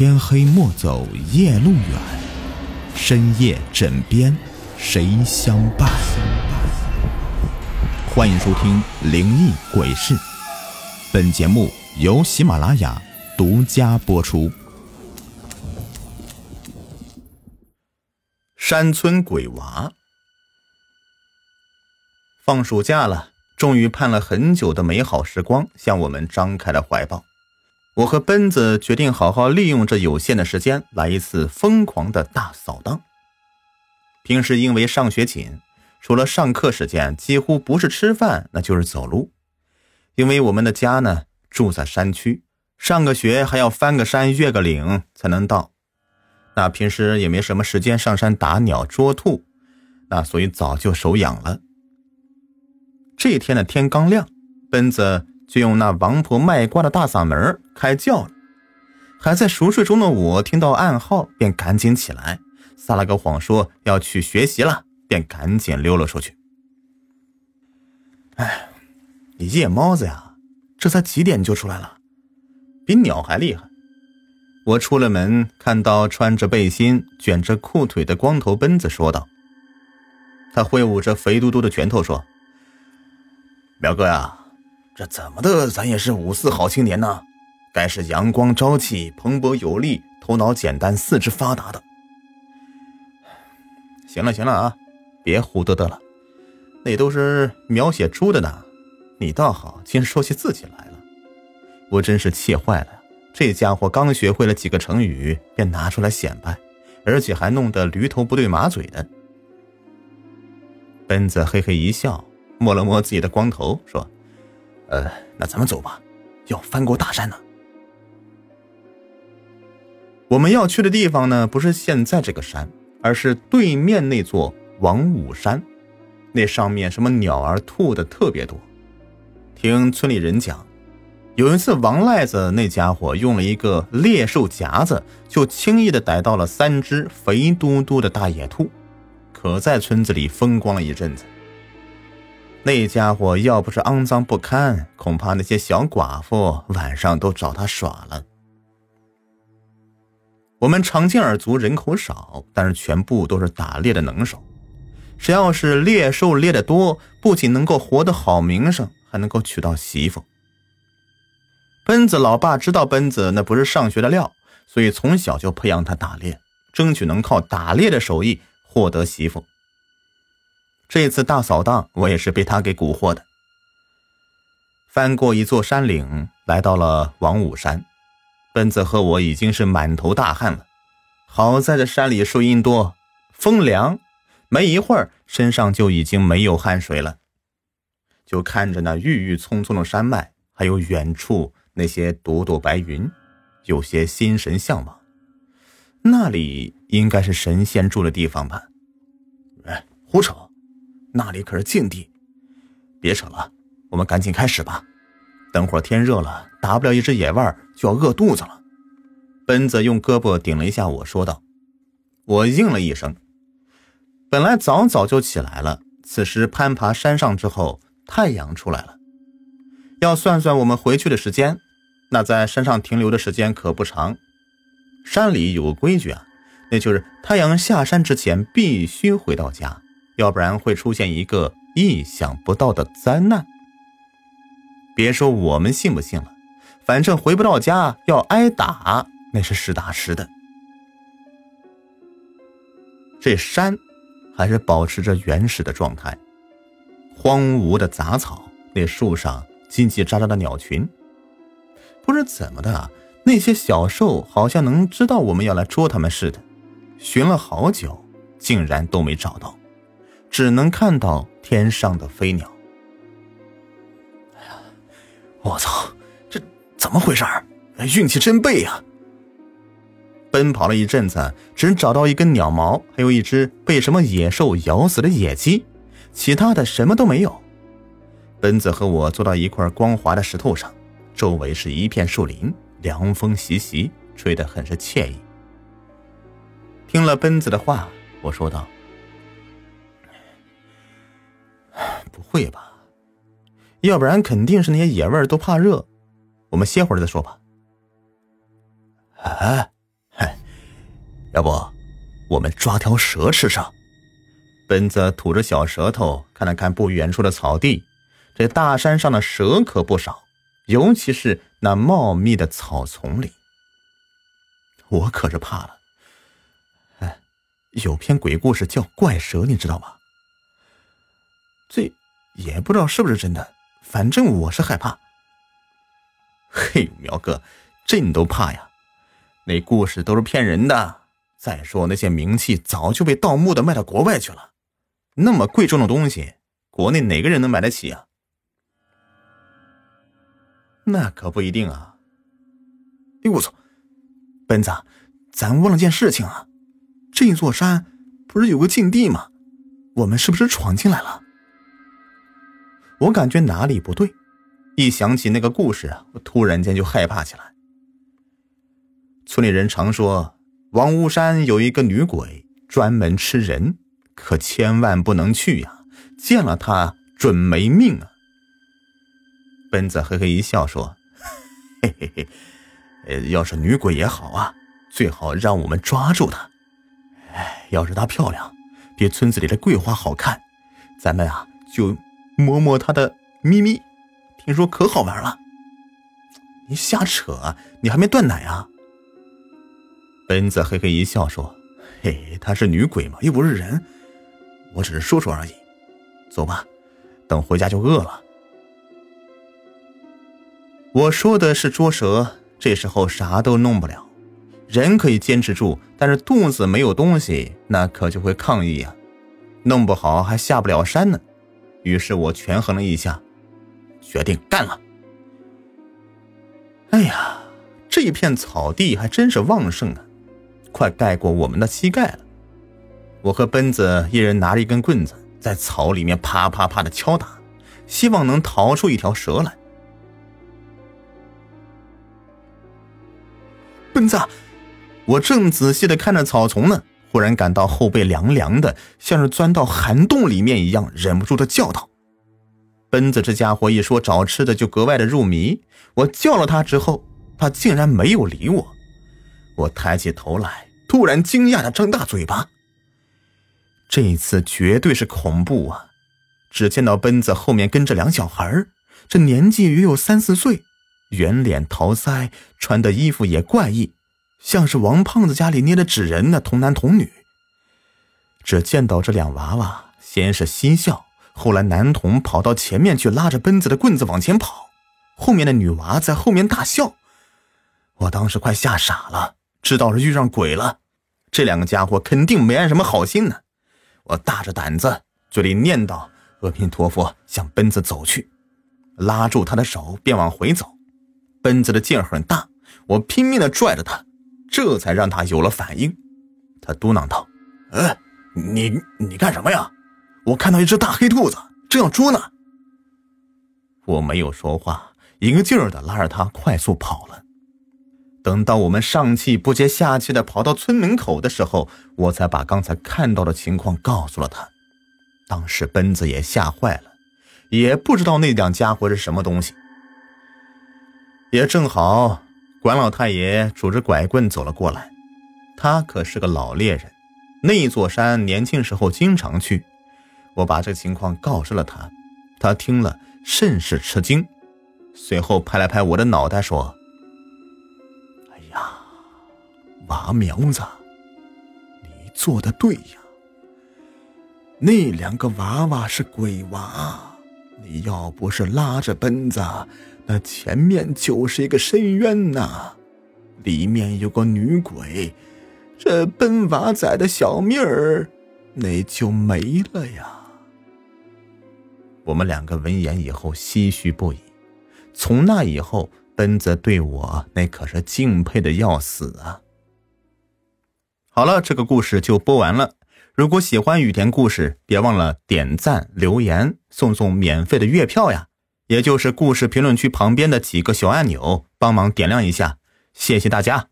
天黑莫走夜路远，深夜枕边谁相伴？欢迎收听《灵异鬼事》，本节目由喜马拉雅独家播出。山村鬼娃，放暑假了，终于盼了很久的美好时光向我们张开了怀抱。我和奔子决定好好利用这有限的时间，来一次疯狂的大扫荡。平时因为上学紧，除了上课时间，几乎不是吃饭，那就是走路。因为我们的家呢住在山区，上个学还要翻个山、越个岭才能到。那平时也没什么时间上山打鸟、捉兔，那所以早就手痒了。这天的天刚亮，奔子。就用那王婆卖瓜的大嗓门开叫了，还在熟睡中的我听到暗号，便赶紧起来，撒了个谎说要去学习了，便赶紧溜了出去。哎，你夜猫子呀，这才几点就出来了，比鸟还厉害。我出了门，看到穿着背心、卷着裤腿的光头奔子，说道：“他挥舞着肥嘟嘟的拳头说，表哥呀。”这怎么的？咱也是五四好青年呢，该是阳光朝气、蓬勃有力、头脑简单、四肢发达的。行了行了啊，别胡嘚嘚了，那都是描写猪的呢。你倒好，竟说起自己来了，我真是气坏了。这家伙刚学会了几个成语，便拿出来显摆，而且还弄得驴头不对马嘴的。奔子嘿嘿一笑，摸了摸自己的光头，说。呃，那咱们走吧，要翻过大山呢。我们要去的地方呢，不是现在这个山，而是对面那座王五山。那上面什么鸟儿兔的特别多。听村里人讲，有一次王赖子那家伙用了一个猎兽夹子，就轻易的逮到了三只肥嘟嘟的大野兔，可在村子里风光了一阵子。那家伙要不是肮脏不堪，恐怕那些小寡妇晚上都找他耍了。我们长津尔族人口少，但是全部都是打猎的能手。谁要是猎兽猎的多，不仅能够活得好名声，还能够娶到媳妇。奔子老爸知道奔子那不是上学的料，所以从小就培养他打猎，争取能靠打猎的手艺获得媳妇。这次大扫荡，我也是被他给蛊惑的。翻过一座山岭，来到了王五山，奔子和我已经是满头大汗了。好在这山里树荫多，风凉，没一会儿身上就已经没有汗水了。就看着那郁郁葱葱的山脉，还有远处那些朵朵白云，有些心神向往。那里应该是神仙住的地方吧？哎，胡扯！那里可是禁地，别扯了，我们赶紧开始吧。等会儿天热了，打不了一只野味儿就要饿肚子了。奔子用胳膊顶了一下我，说道：“我应了一声。本来早早就起来了，此时攀爬山上之后，太阳出来了。要算算我们回去的时间，那在山上停留的时间可不长。山里有个规矩啊，那就是太阳下山之前必须回到家。”要不然会出现一个意想不到的灾难。别说我们信不信了，反正回不到家要挨打，那是实打实的。这山还是保持着原始的状态，荒芜的杂草，那树上叽叽喳喳的鸟群，不知怎么的，那些小兽好像能知道我们要来捉它们似的，寻了好久，竟然都没找到。只能看到天上的飞鸟。哎呀，我操，怎么回事运气真背呀！奔跑了一阵子，只找到一根鸟毛，还有一只被什么野兽咬死的野鸡，其他的什么都没有。奔子和我坐到一块光滑的石头上，周围是一片树林，凉风习习，吹得很是惬意。听了奔子的话，我说道。不会吧？要不然肯定是那些野味都怕热。我们歇会儿再说吧。哎，要不，我们抓条蛇吃上？奔子吐着小舌头，看了看不远处的草地，这大山上的蛇可不少，尤其是那茂密的草丛里。我可是怕了。哎，有篇鬼故事叫《怪蛇》，你知道吗？这也不知道是不是真的，反正我是害怕。嘿，苗哥，这你都怕呀？那故事都是骗人的。再说那些名器早就被盗墓的卖到国外去了。那么贵重的东西，国内哪个人能买得起啊？那可不一定啊！哎，我操，本子，咱忘了件事情啊！这座山不是有个禁地吗？我们是不是闯进来了？我感觉哪里不对，一想起那个故事啊，我突然间就害怕起来。村里人常说，王屋山有一个女鬼，专门吃人。可千万不能去呀！见了她准没命啊！奔子嘿嘿一笑说：“嘿嘿嘿，呃，要是女鬼也好啊，最好让我们抓住她。哎，要是她漂亮，比村子里的桂花好看，咱们啊就摸摸她的咪咪，听说可好玩了。你瞎扯啊！你还没断奶啊！”奔子嘿嘿一笑说：“嘿，她是女鬼嘛，又不是人。”我只是说说而已，走吧，等回家就饿了。我说的是捉蛇，这时候啥都弄不了，人可以坚持住，但是肚子没有东西，那可就会抗议啊，弄不好还下不了山呢。于是我权衡了一下，决定干了。哎呀，这片草地还真是旺盛啊，快盖过我们的膝盖了。我和奔子一人拿着一根棍子，在草里面啪啪啪的敲打，希望能逃出一条蛇来。奔子，我正仔细的看着草丛呢，忽然感到后背凉凉的，像是钻到寒洞里面一样，忍不住的叫道：“奔子，这家伙一说找吃的就格外的入迷。”我叫了他之后，他竟然没有理我。我抬起头来，突然惊讶的张大嘴巴。这一次绝对是恐怖啊！只见到奔子后面跟着两小孩这年纪约有三四岁，圆脸桃腮，穿的衣服也怪异，像是王胖子家里捏的纸人呢，童男童女。只见到这两娃娃，先是嬉笑，后来男童跑到前面去拉着奔子的棍子往前跑，后面的女娃在后面大笑。我当时快吓傻了，知道是遇上鬼了，这两个家伙肯定没安什么好心呢。我大着胆子，嘴里念叨“阿弥陀佛”，向奔子走去，拉住他的手便往回走。奔子的劲很大，我拼命的拽着他，这才让他有了反应。他嘟囔道：“哎，你你干什么呀？我看到一只大黑兔子，正要捉呢。”我没有说话，一个劲儿的拉着他快速跑了。等到我们上气不接下气的跑到村门口的时候，我才把刚才看到的情况告诉了他。当时奔子也吓坏了，也不知道那两家伙是什么东西。也正好，管老太爷拄着拐棍走了过来，他可是个老猎人，那座山年轻时候经常去。我把这情况告知了他，他听了甚是吃惊，随后拍了拍我的脑袋说。哎呀娃苗子，你做的对呀。那两个娃娃是鬼娃，你要不是拉着奔子，那前面就是一个深渊呐，里面有个女鬼，这奔娃仔的小命儿那就没了呀。我们两个闻言以后唏嘘不已。从那以后，奔子对我那可是敬佩的要死啊。好了，这个故事就播完了。如果喜欢雨田故事，别忘了点赞、留言、送送免费的月票呀！也就是故事评论区旁边的几个小按钮，帮忙点亮一下，谢谢大家。